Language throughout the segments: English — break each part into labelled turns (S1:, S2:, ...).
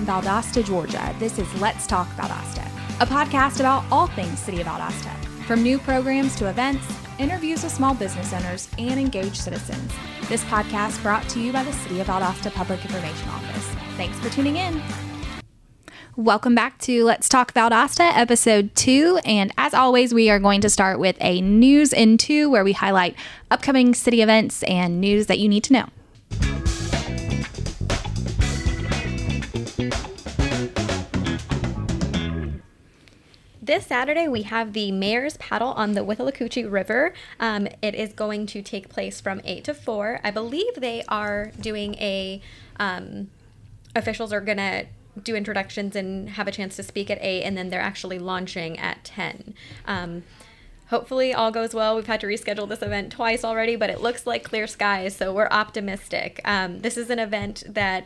S1: from Valdosta, Georgia, this is Let's Talk Valdosta, a podcast about all things City of Valdosta, from new programs to events, interviews with small business owners, and engaged citizens. This podcast brought to you by the City of Valdosta Public Information Office. Thanks for tuning in. Welcome back to Let's Talk Valdosta, episode two. And as always, we are going to start with a news in two where we highlight upcoming city events and news that you need to know.
S2: This Saturday, we have the Mayor's Paddle on the Withlacoochee River. Um, it is going to take place from 8 to 4. I believe they are doing a, um, officials are going to do introductions and have a chance to speak at 8, and then they're actually launching at 10. Um, hopefully all goes well. We've had to reschedule this event twice already, but it looks like clear skies, so we're optimistic. Um, this is an event that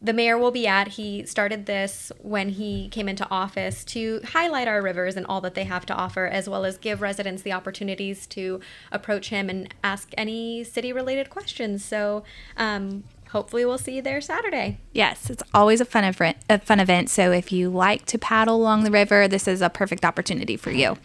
S2: the mayor will be at. He started this when he came into office to highlight our rivers and all that they have to offer, as well as give residents the opportunities to approach him and ask any city related questions. So, um, hopefully we'll see you there Saturday.
S1: Yes, it's always a fun event. A fun event. So if you like to paddle along the river, this is a perfect opportunity for you.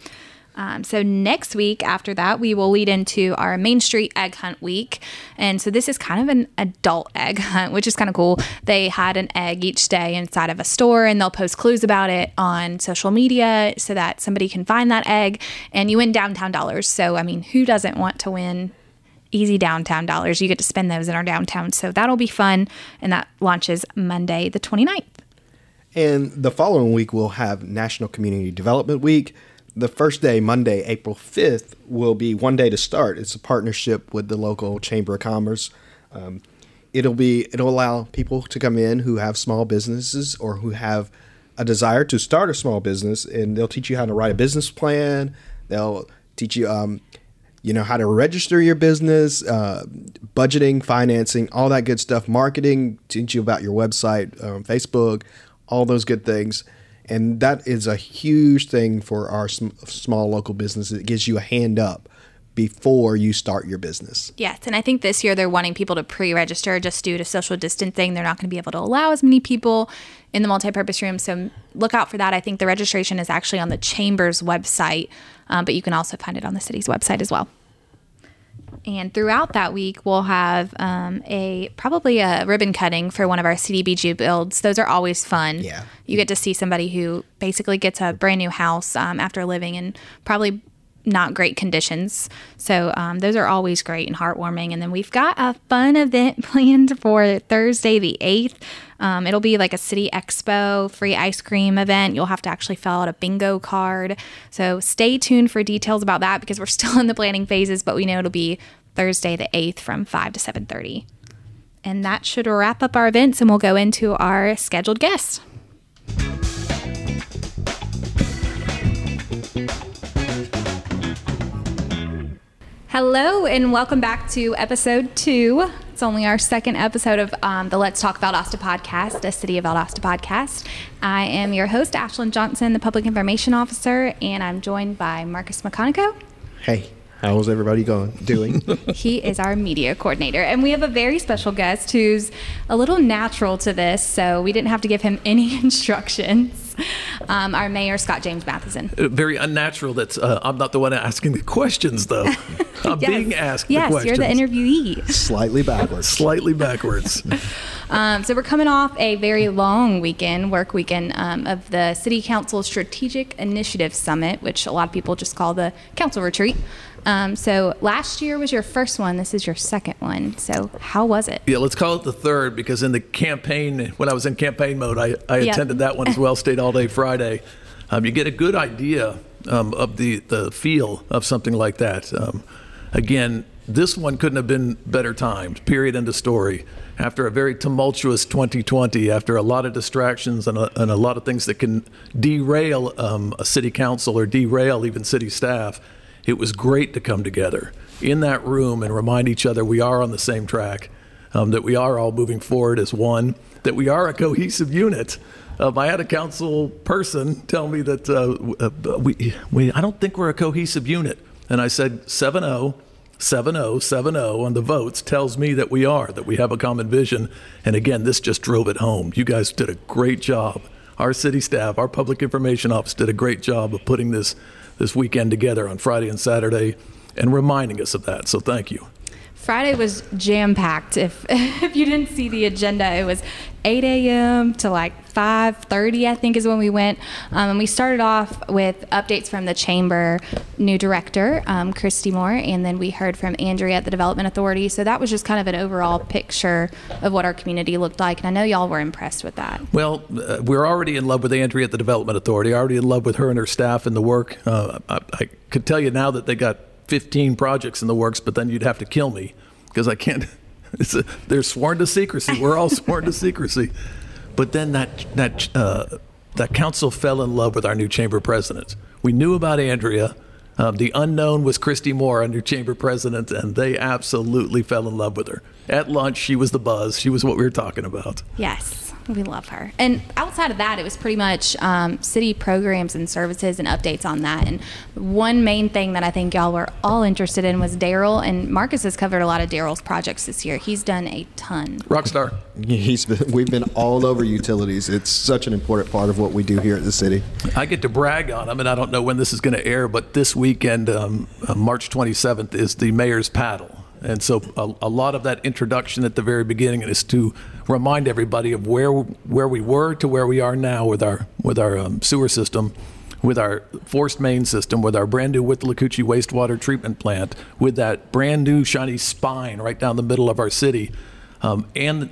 S1: Um, so next week after that, we will lead into our Main Street Egg Hunt Week, and so this is kind of an adult egg hunt, which is kind of cool. They had an egg each day inside of a store, and they'll post clues about it on social media so that somebody can find that egg, and you win downtown dollars. So I mean, who doesn't want to win? Easy downtown dollars. You get to spend those in our downtown. So that'll be fun. And that launches Monday, the 29th.
S3: And the following week, we'll have National Community Development Week the first day, Monday, April 5th, will be one day to start. It's a partnership with the local Chamber of Commerce. Um, it'll be it'll allow people to come in who have small businesses or who have a desire to start a small business, and they'll teach you how to write a business plan. They'll teach you, um, you know, how to register your business, uh, budgeting, financing, all that good stuff, marketing. Teach you about your website, um, Facebook, all those good things and that is a huge thing for our sm- small local businesses. It gives you a hand up before you start your business.
S1: Yes, and I think this year they're wanting people to pre-register just due to social distancing. They're not going to be able to allow as many people in the multi-purpose room, so look out for that. I think the registration is actually on the chamber's website, um, but you can also find it on the city's website as well. And throughout that week, we'll have um, a probably a ribbon cutting for one of our CDBG builds. Those are always fun.
S3: Yeah.
S1: You get to see somebody who basically gets a brand new house um, after living in probably not great conditions. So um, those are always great and heartwarming. And then we've got a fun event planned for Thursday the 8th. Um, it'll be like a city expo, free ice cream event. You'll have to actually fill out a bingo card. So stay tuned for details about that because we're still in the planning phases, but we know it'll be Thursday the 8th from 5 to 7:30. And that should wrap up our events and we'll go into our scheduled guests. Hello, and welcome back to episode two. It's only our second episode of um, the Let's Talk Valdosta podcast, a City of Valdosta podcast. I am your host, Ashlyn Johnson, the Public Information Officer, and I'm joined by Marcus McConico.
S3: Hey. How's everybody going doing?
S1: he is our media coordinator, and we have a very special guest who's a little natural to this, so we didn't have to give him any instructions. Um, our mayor, Scott James Matheson.
S4: Uh, very unnatural. That uh, I'm not the one asking the questions, though. I'm
S1: yes.
S4: being asked.
S1: Yes, you're the interviewee.
S3: Slightly backwards.
S4: Slightly backwards.
S1: um, so we're coming off a very long weekend, work weekend um, of the City Council Strategic Initiative Summit, which a lot of people just call the council retreat. Um, so last year was your first one. This is your second one. So how was it?
S4: Yeah, let's call it the third because in the campaign, when I was in campaign mode, I, I yep. attended that one as well. Stayed all day Friday. Um, you get a good idea um, of the the feel of something like that. Um, again, this one couldn't have been better timed. Period. End of story. After a very tumultuous 2020, after a lot of distractions and a, and a lot of things that can derail um, a city council or derail even city staff it was great to come together in that room and remind each other we are on the same track, um, that we are all moving forward as one, that we are a cohesive unit. Uh, I had a council person tell me that uh, uh, we, we, I don't think we're a cohesive unit. And I said 7 0, 7070 on the votes tells me that we are, that we have a common vision. And again, this just drove it home. You guys did a great job. Our city staff, our public information office did a great job of putting this this weekend together on Friday and Saturday and reminding us of that. So thank you.
S1: Friday was jam packed. If if you didn't see the agenda, it was 8 a.m. to like 5:30, I think, is when we went. Um, and we started off with updates from the chamber new director, um, Christy Moore, and then we heard from Andrea at the Development Authority. So that was just kind of an overall picture of what our community looked like, and I know y'all were impressed with that.
S4: Well, uh, we're already in love with Andrea at the Development Authority. Already in love with her and her staff and the work. Uh, I, I could tell you now that they got 15 projects in the works, but then you'd have to kill me because I can't. A, they're sworn to secrecy. We're all sworn to secrecy. But then that that uh, that council fell in love with our new chamber president. We knew about Andrea. Um, the unknown was Christy Moore, our new chamber president, and they absolutely fell in love with her. At lunch, she was the buzz. She was what we were talking about.
S1: Yes. We love her. And outside of that, it was pretty much um, city programs and services and updates on that. And one main thing that I think y'all were all interested in was Daryl. And Marcus has covered a lot of Daryl's projects this year. He's done a ton.
S4: Rockstar.
S3: He's been, we've been all over utilities. It's such an important part of what we do here at the city.
S4: I get to brag on him, and I don't know when this is going to air, but this weekend, um, uh, March 27th, is the mayor's paddle. And so a, a, lot of that introduction at the very beginning is to remind everybody of where where we were to where we are now with our with our um, sewer system, with our forced main system, with our brand new Withlacoochee wastewater treatment plant, with that brand new shiny spine right down the middle of our city, um, and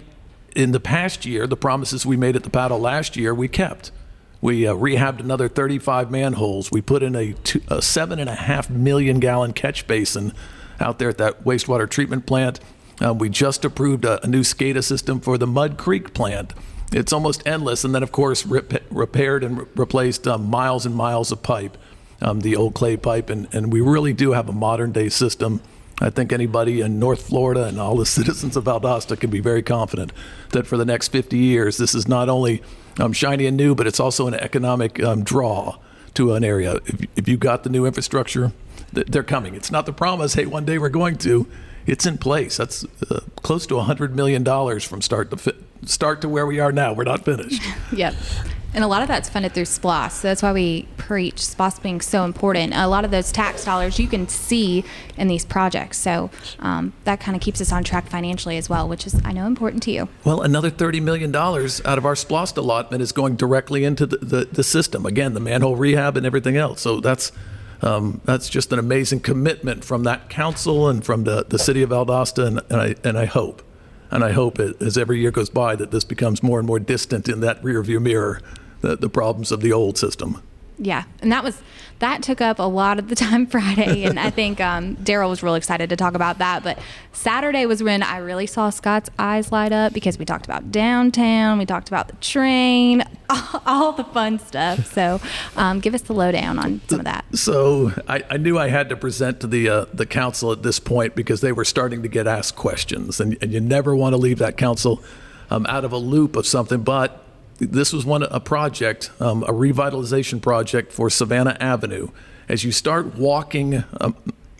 S4: in the past year, the promises we made at the paddle last year, we kept. We uh, rehabbed another 35 manholes. We put in a, two, a seven and a half million gallon catch basin out there at that wastewater treatment plant. Um, we just approved a, a, new SCADA system for the Mud Creek plant. It's almost endless. And then, of course, rep- repaired and re- replaced um, miles and miles of pipe, um, the old clay pipe. And, and we really do have a modern day system. I think anybody in North Florida and all the citizens of Valdosta can be very confident that for the next 50 years, this is not only um, shiny and new, but it's also an economic um, draw to an area. If, if you got the new infrastructure, they're coming. It's not the promise, hey, one day we're going to. It's in place. That's uh, close to $100 million from start to fi- start to where we are now. We're not finished.
S1: yep. And a lot of that's funded through SPLOST. So that's why we preach SPLOST being so important. A lot of those tax dollars you can see in these projects. So um, that kind of keeps us on track financially as well, which is, I know, important to you.
S4: Well, another $30 million out of our SPLOST allotment is going directly into the, the, the system. Again, the manhole rehab and everything else. So that's um, that's just an amazing commitment from that council and from the, the city of Valdosta. And, and, I, and I hope, and I hope it, as every year goes by, that this becomes more and more distant in that rearview mirror, the, the problems of the old system.
S1: Yeah, and that was that took up a lot of the time Friday, and I think um, Daryl was real excited to talk about that. But Saturday was when I really saw Scott's eyes light up because we talked about downtown, we talked about the train, all, the fun stuff. So, um, give us the lowdown on some of that.
S4: So, I, I knew I had to present to the uh, the council at this point because they were starting to get asked questions, and, and you never want to leave that council um, out of a loop of something, but this was one a project, um, a revitalization project for Savannah Avenue. As you start walking, um,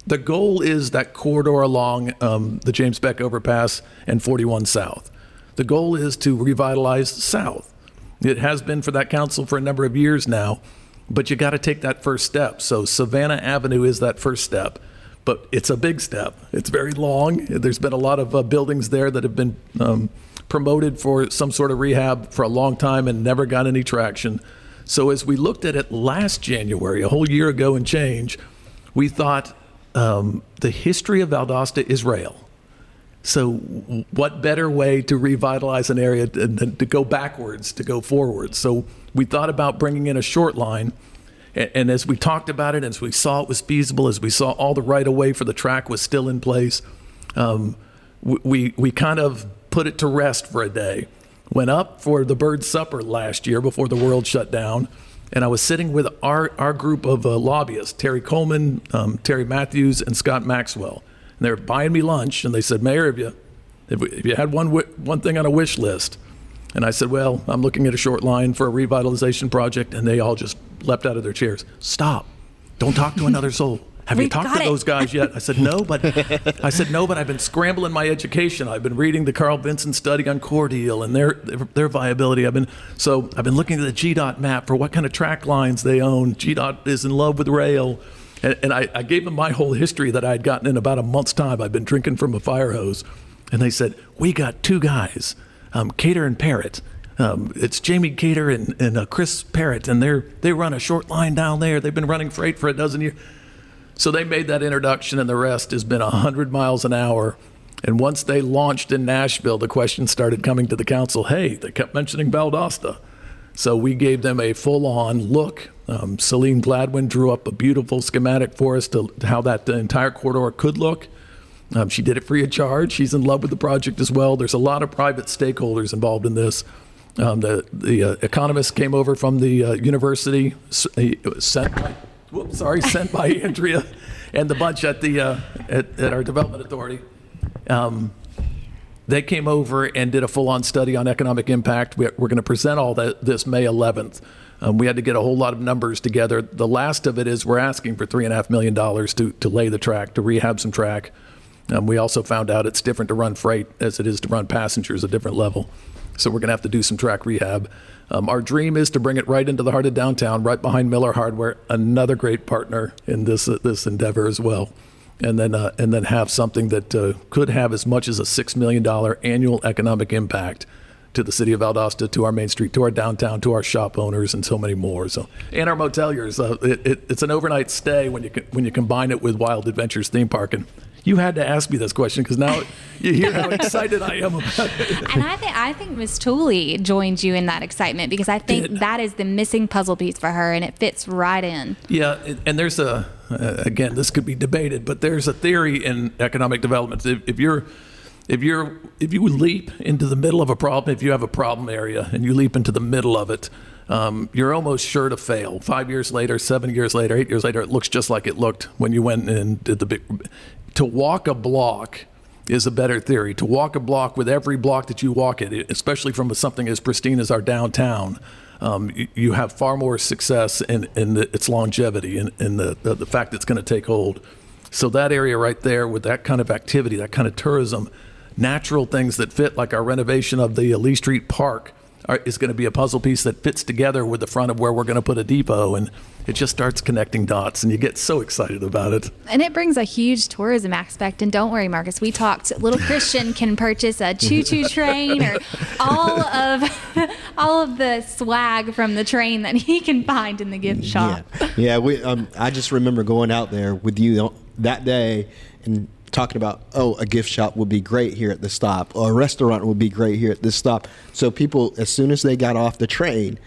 S4: the goal is that corridor along um, the James Beck overpass and 41 South. The goal is to revitalize South. It has been for that council for a number of years now, but you got to take that first step. So Savannah Avenue is that first step, but it's a big step. It's very long. There's been a lot of uh, buildings there that have been um, promoted for some sort of rehab for a long time and never got any traction. So as we looked at it last January, a whole year ago and change, we thought um, the history of Valdosta is rail. So, what better way to revitalize an area than to go backwards, to go forwards? So, we thought about bringing in a short line. And as we talked about it, as we saw it was feasible, as we saw all the right of way for the track was still in place, um, we, we kind of put it to rest for a day. Went up for the bird supper last year before the world shut down, and I was sitting with our, our group of uh, lobbyists Terry Coleman, um, Terry Matthews, and Scott Maxwell. And they were buying me lunch, and they said, Mayor, if you, if, you had one, one thing on a wish list, and I said, Well, I'm looking at a short line for a revitalization project, and they all just leapt out of their chairs. Stop. Don't talk to another soul. Have
S1: We
S4: you talked to
S1: it.
S4: those guys yet? I said, no, but I said, no, but I've been scrambling my education. I've been reading the Carl Vinson study on Cordele and their, their, their viability. I've been, so I've been looking at the GDOT map for what kind of track lines they own. GDOT is in love with rail. And, and I, I gave them my whole history that I had gotten in about a month's time. I've been drinking from a fire hose. And they said, we got two guys, um, Cater and Parrott. Um, it's Jamie Cater and, and uh, Chris Parrott, and they're, they run a short line down there. They've been running freight for a dozen years. So they made that introduction, and the rest has been 100 miles an hour. And once they launched in Nashville, the questions started coming to the council. Hey, they kept mentioning Valdosta. So we gave them a full on look. Um, Celine Gladwin drew up a beautiful schematic for us to, how that entire corridor could look. Um, she did it free of charge. She's in love with the project as well. There's a lot of private stakeholders involved in this. Um, the the uh, economist came over from the uh, university, sent whoops, sorry, sent by Andrea and the bunch at the uh, at, at our development authority. Um, they came over and did a full-on study on economic impact. We're, we're going to present all that this May 11th. Um, we had to get a whole lot of numbers together. The last of it is we're asking for three and a half million dollars to to lay the track, to rehab some track. Um, we also found out it's different to run freight as it is to run passengers, a different level. So we're going to have to do some track rehab. Um, our dream is to bring it right into the heart of downtown, right behind Miller Hardware, another great partner in this uh, this endeavor as well and then uh, and then have something that uh, could have as much as a six million dollar annual economic impact to the city of Valdosta, to our main street, to our downtown, to our shop owners, and so many more. So, and our moteliers. Uh, it, it, it's an overnight stay when you when you combine it with Wild Adventures theme park. And you had to ask me this question because now you hear how excited I am about it.
S1: And I think I think Miss Tooley joined you in that excitement because I think
S4: Did.
S1: that is the missing puzzle piece for her, and it fits right in.
S4: Yeah, and- and there's a uh, again, this could be debated, but there's a theory in economic development. If, if you're if you're if you leap into the middle of a problem, if you have a problem area and you leap into the middle of it, um, you're almost sure to fail. Five years later, seven years later, eight years later, it looks just like it looked when you went and did the big. To walk a block is a better theory. To walk a block with every block that you walk it, especially from something as pristine as our downtown, um, you, you have far more success in, in the, its longevity and, and the, the, the fact it's going to take hold. So that area right there with that kind of activity, that kind of tourism, natural things that fit, like our renovation of the Lee Street Park, are, is going to be a puzzle piece that fits together with the front of where we're going to put a depot, and it just starts connecting dots, and you get so excited about it.
S1: And it brings a huge tourism aspect. And don't worry, Marcus, we talked. Little Christian can purchase a choo-choo train or all of all of the swag from the train that he can find in the gift shop.
S3: Yeah, yeah. We, um, I just remember going out there with you that day and talking about, oh, a gift shop would be great here at the stop, or a restaurant would be great here at this stop. So people, as soon as they got off the train,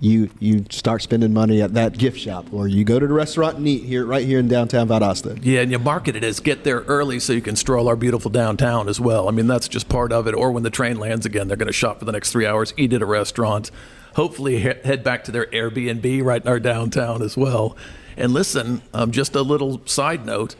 S3: you you start spending money at that gift shop, or you go to the restaurant and eat here, right here in downtown Valdosta.
S4: Yeah, and you market it as get there early so you can stroll our beautiful downtown as well. I mean, that's just part of it. Or when the train lands again, they're going to shop for the next three hours, eat at a restaurant, hopefully he- head back to their Airbnb right in our downtown as well. And listen, um, just a little side note.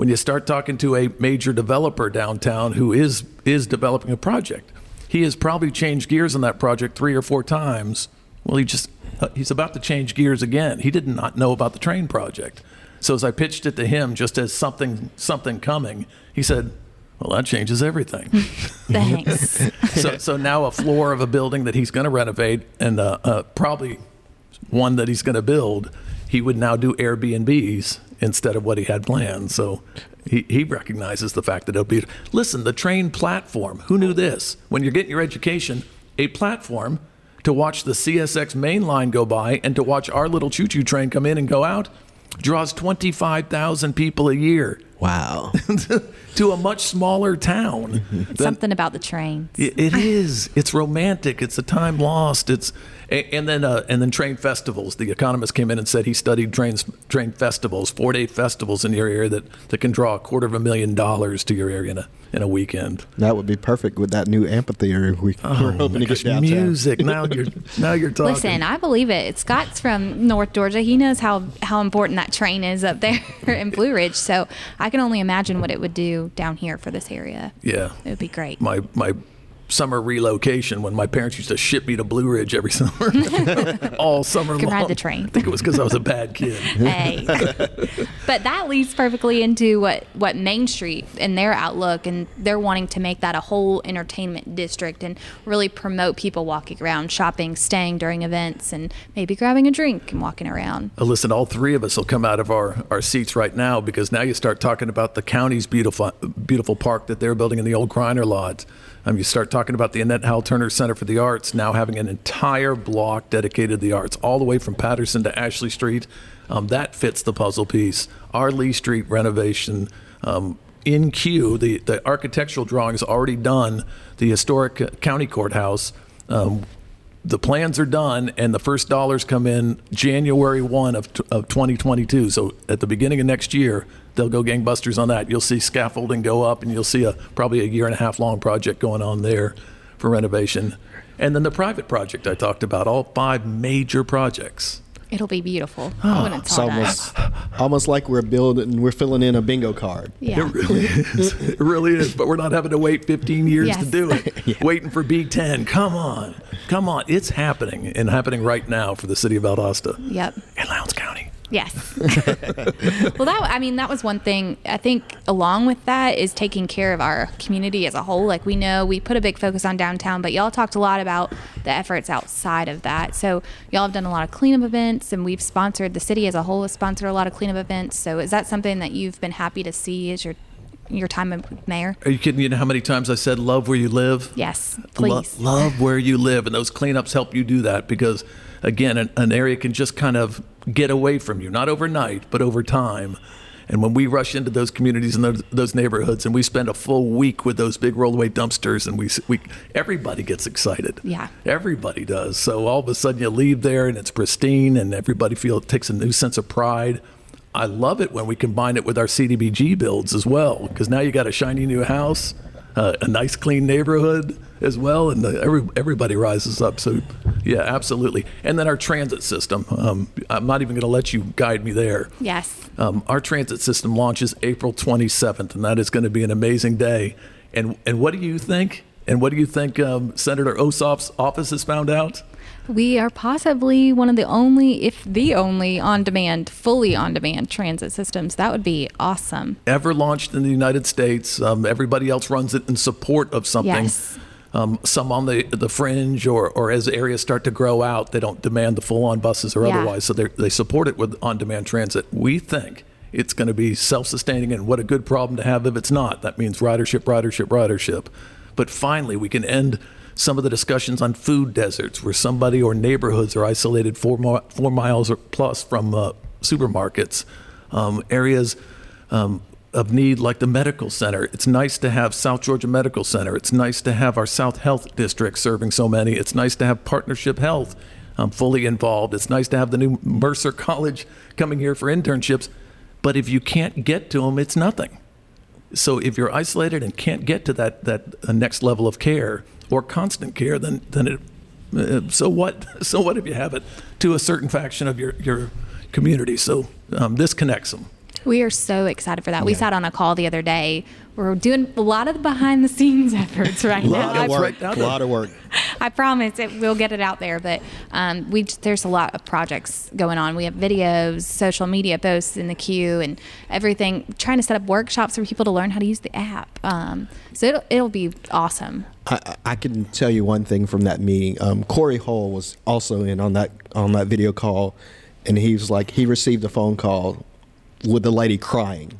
S4: When you start talking to a major developer downtown who is is developing a project, he has probably changed gears on that project three or four times. Well, he just he's about to change gears again. He did not know about the train project. So as I pitched it to him, just as something something coming, he said, "Well, that changes everything."
S1: Thanks.
S4: so, so now a floor of a building that he's going to renovate and uh, uh, probably one that he's going to build, he would now do Airbnbs instead of what he had planned. So he, he recognizes the fact that it'll be. Listen, the train platform. Who knew this? When you're getting your education, a platform to watch the CSX main line go by and to watch our little choo-choo train come in and go out draws 25,000 people a year
S3: Wow.
S4: to a much smaller town. than-
S1: Something about the trains.
S4: it, it is. It's romantic. It's a time lost. It's and then uh, and then train festivals. The economist came in and said he studied trains train festivals, four day festivals in your area that, that can draw a quarter of a million dollars to your area in a in a weekend.
S3: that would be perfect with that new amphitheater we, we're hoping to
S4: Gosh,
S3: get downtown.
S4: music. Now you're now you're talking.
S1: Listen, I believe it. Scott's from North Georgia. He knows how how important that train is up there in Blue Ridge. So I can only imagine what it would do down here for this area.
S4: yeah.
S1: It would be great.
S4: My my summer relocation when my parents used to ship me to Blue Ridge every summer, all summer
S1: Can
S4: long.
S1: ride the train.
S4: I think it was because I was a bad kid.
S1: hey. but that leads perfectly into what, what Main Street and their outlook, and they're wanting to make that a whole entertainment district and really promote people walking around, shopping, staying during events, and maybe grabbing a drink and walking around.
S4: Uh, Listen, all three of us will come out of our, our seats right now because now you start talking about the county's beautiful beautiful park that they're building in the old Griner lot. Um, you start talking about the Annette Howell Turner Center for the Arts now having an entire block dedicated to the arts, all the way from Patterson to Ashley Street. Um, that fits the puzzle piece. Our Lee Street renovation um, in queue, the, the architectural drawing is already done. The historic county courthouse. Um, the plans are done and the first dollars come in January 1 of, of 2022. So at the beginning of next year, they'll go gangbusters on that. You'll see scaffolding go up and you'll see a probably a year and a half long project going on there for renovation. And then the private project I talked about, all five major projects.
S1: It'll be beautiful ah, when it's
S3: It's
S1: all done.
S3: almost almost like we're building, we're filling in a bingo card.
S1: Yeah.
S4: It really is. It really is. But we're not having to wait 15 years to do it. yeah. Waiting for B10. Come on. Come on. It's happening and happening right now for the city of Valdosta
S1: Yep.
S4: and Lowndes County.
S1: Yes. well, that I mean, that was one thing. I think along with that is taking care of our community as a whole. Like we know we put a big focus on downtown, but y'all talked a lot about the efforts outside of that. So y'all have done a lot of cleanup events, and we've sponsored the city as a whole has sponsored a lot of cleanup events. So is that something that you've been happy to see as your your time as mayor?
S4: Are you kidding? You know how many times I said love where you live?
S1: Yes,
S4: Lo-
S1: please.
S4: love where you live, and those cleanups help you do that because, again, an, an area can just kind of get away from you, not overnight, but over time. And when we rush into those communities and those, those neighborhoods, and we spend a full week with those big rollaway dumpsters, and we, we everybody gets excited.
S1: Yeah.
S4: everybody does. So all of a sudden, you leave there, and it's pristine, and everybody feels it takes a new sense of pride. I love it when we combine it with our CDBG builds as well, because now you got a shiny new house, uh, a nice clean neighborhood as well, and the, every, everybody rises up. So, yeah, absolutely. And then our transit system. Um, I'm not even going to let you guide me there.
S1: Yes.
S4: Um, our transit system launches April 27th, and that is going to be an amazing day. And and what do you think? And what do you think um, Senator Ossoff's office has found out?
S1: We are possibly one of the only, if the only, on demand, fully on demand transit systems. That would be awesome.
S4: ever launched in the United States. Um, everybody else runs it in support of something.
S1: Yes.
S4: Um, some on the the fringe, or or as areas start to grow out, they don't demand the full on buses or
S1: Yeah.
S4: otherwise, so they they support it with on demand transit. We think it's going to be self sustaining, and what a good problem to have if it's not. That means ridership, ridership, ridership. But finally, we can end some of the discussions on food deserts, where somebody or neighborhoods are isolated four mi- four miles or plus from uh, supermarkets, um, areas um, of need like the medical center. It's nice to have South Georgia Medical Center. It's nice to have our South Health District serving so many. It's nice to have Partnership Health um, fully involved. It's nice to have the new Mercer College coming here for internships. But if you can't get to them, it's nothing. So if you're isolated and can't get to that that uh, next level of care or constant care, then then it uh, so what? So what if you have it to a certain faction of your your community? So um, this connects them.
S1: We are so excited for that. We sat on a call the other day. We're doing a lot of the behind the scenes efforts right now.
S3: lot
S1: I,
S3: of work.
S4: right
S3: A lot of work.
S1: I promise it. We'll get it out there. But um, we there's a lot of projects going on. We have videos, social media posts in the queue, and everything. Trying to set up workshops for people to learn how to use the app. Um, so it'll, it'll be awesome.
S3: I, can tell you one thing from that meeting. Um, Corey Hall was also in on that on that video call, and he was like he received a phone call with the lady crying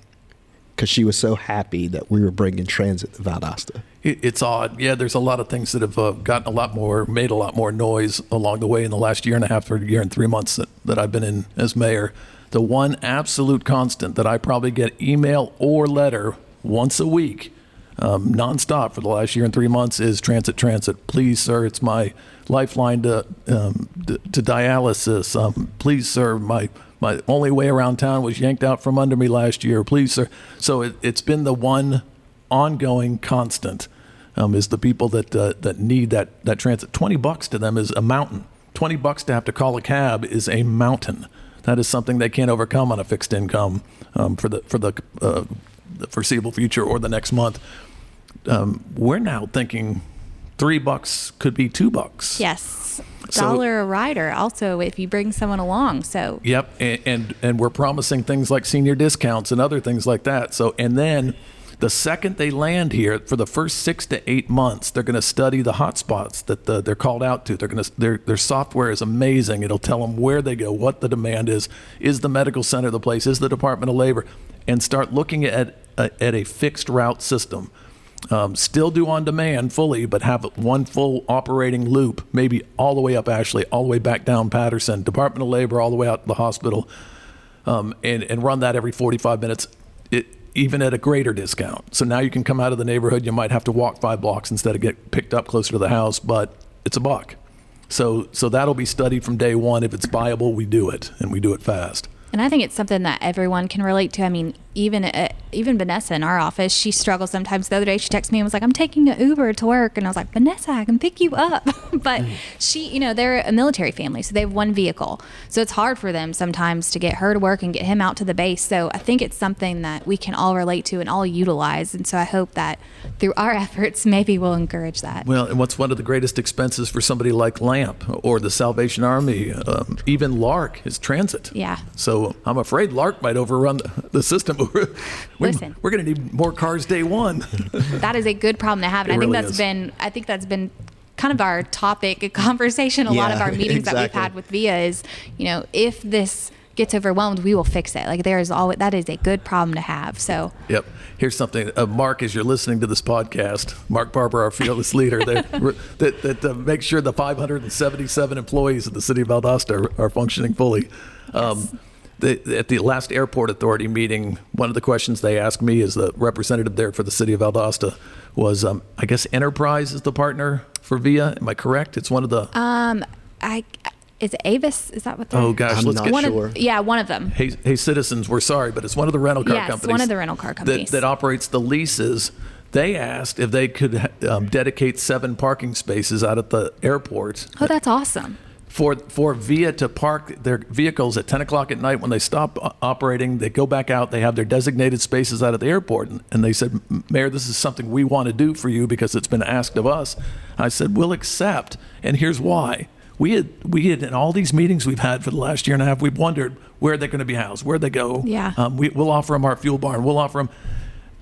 S3: because she was so happy that we were bringing transit to Valdosta.
S4: It- It's odd. Yeah, there's a lot of things that have uh, gotten a lot more, made a lot more noise along the way in the last year and a half or year and three months that, that I've been in as mayor. The one absolute constant that I probably get email or letter once a week, um, nonstop for the last year and three months is transit, transit. Please, sir, it's my lifeline to um, to, to dialysis. Um, please, sir, my my only way around town was yanked out from under me last year. Please, sir. So it, it's been the one ongoing constant um, is the people that uh, that need that that transit. Twenty bucks to them is a mountain. Twenty bucks to have to call a cab is a mountain. That is something they can't overcome on a fixed income um, for the for the, uh, the foreseeable future or the next month. Um, we're now thinking three bucks could be two bucks.
S1: Yes.
S4: So-
S1: Dollar a rider also if you bring someone along. So
S4: Yep, and, and and we're promising things like senior discounts and other things like that. So and then the second they land here, for the first six to eight months, they're going to study the hotspots that the, they're called out to. They're going to their their software is amazing. It'll tell them where they go, what the demand is, is the medical center the place, is the Department of Labor, and start looking at a, at a fixed route system. Um, still do on demand fully, but have one full operating loop, maybe all the way up Ashley, all the way back down Patterson, Department of Labor, all the way out to the hospital, um, and, and run that every 45 minutes, it, even at a greater discount. So now you can come out of the neighborhood. You might have to walk five blocks instead of get picked up closer to the house, but it's a buck. So, so that'll be studied from day one. If it's viable, we do it, and we do it fast.
S1: And I think it's something that everyone can relate to. I mean, even uh, even Vanessa in our office, she struggles sometimes. The other day, she texted me and was like, "I'm taking an Uber to work," and I was like, "Vanessa, I can pick you up." but she, you know, they're a military family, so they have one vehicle, so it's hard for them sometimes to get her to work and get him out to the base. So I think it's something that we can all relate to and all utilize. And so I hope that through our efforts, maybe we'll encourage that.
S4: Well, and what's one of the greatest expenses for somebody like Lamp or the Salvation Army, um, even Lark, is transit.
S1: Yeah.
S4: So I'm afraid Lark might overrun the system.
S1: Listen.
S4: we're going to need more cars day one.
S1: that is a good problem to have. And
S4: It
S1: I think
S4: really
S1: that's
S4: is.
S1: been I think that's been kind of our topic of conversation a lot of our meetings that we've had with VIA is, you know, if this gets overwhelmed, we will fix it. Like there is always that is a good problem to have. So
S4: Yep. Here's something, uh, Mark, as you're listening to this podcast, Mark Barber, our fearless leader, that that, that uh, makes sure the 577 employees of the city of Valdosta are, are functioning fully. Um, the, at the last airport authority meeting, one of the questions they asked me as the representative there for the city of Valdosta was, um, I guess Enterprise is the partner for VIA. Am I correct? It's one of the.
S1: um I is it Avis? Is that what they're
S4: oh gosh,
S3: I'm
S4: let's
S3: not
S4: get
S1: one
S3: sure.
S1: of yeah, one of them.
S4: Hey, hey, citizens, we're sorry, but it's one of the rental car
S1: Yes,
S4: companies.
S1: one of the rental car companies.
S4: that, that operates the leases. They asked if they could um, dedicate seven parking spaces out at the airport
S1: Oh, that's awesome.
S4: For for Via to park their vehicles at 10 o'clock at night when they stop operating. They go back out. They have their designated spaces out at the airport, and, and they said, "Mayor, this is something we want to do for you because it's been asked of us." I said, "We'll accept," and here's why. We had we had in all these meetings we've had for the last year and a half. We've wondered where they're going to be housed, where they go.
S1: Yeah.
S4: Um, we, we'll offer them our fuel barn. We'll offer them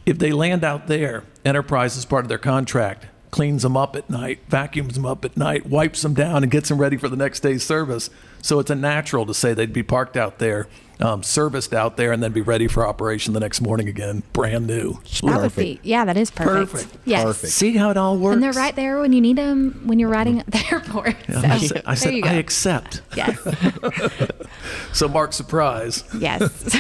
S4: if they land out there. Enterprise is part of their contract. Cleans them up at night, vacuums them up at night, wipes them down, and gets them ready for the next day's service. So it's a natural to say they'd be parked out there, um, serviced out there, and then be ready for operation the next morning again, brand new.
S1: That would
S3: Perfect.
S1: be yeah, that is perfect.
S4: Perfect.
S1: Yes.
S3: Perfect.
S4: See how it all works.
S1: And they're right there when you need them when you're riding at the airport. So,
S4: I said, I,
S1: there
S4: said
S1: you go.
S4: I accept.
S1: yes.
S4: So, Mark, surprise.
S1: Yes.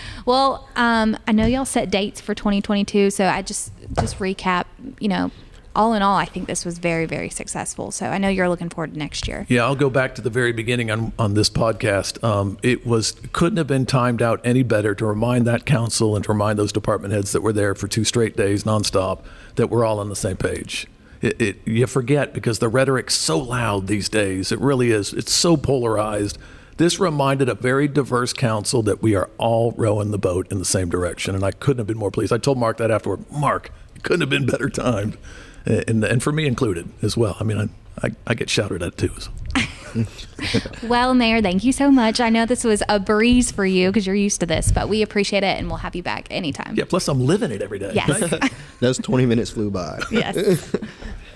S1: well, um, I know y'all set dates for 2022, so I just just recap. You know, all in all, I think this was very very successful. So I know you're looking forward to next year.
S4: Yeah, I'll go back to the very beginning on, on this podcast. Um, it was couldn't have been timed out any better to remind that council and to remind those department heads that were there for two straight days nonstop that we're all on the same page. It, it, you forget because the rhetoric's so loud these days. It really is. It's so polarized. This reminded a very diverse council that we are all rowing the boat in the same direction, and I couldn't have been more pleased. I told Mark that afterward. Mark, couldn't have been better timed, Uh, and and for me included as well. I mean, I I, I get shouted at too. So.
S1: Well, Mayor, thank you so much. I know this was a breeze for you because you're used to this, but we appreciate it and we'll have you back anytime.
S4: Yeah, plus I'm living it every day.
S1: Yes.
S4: right?
S3: Those 20 minutes flew by.
S1: yes.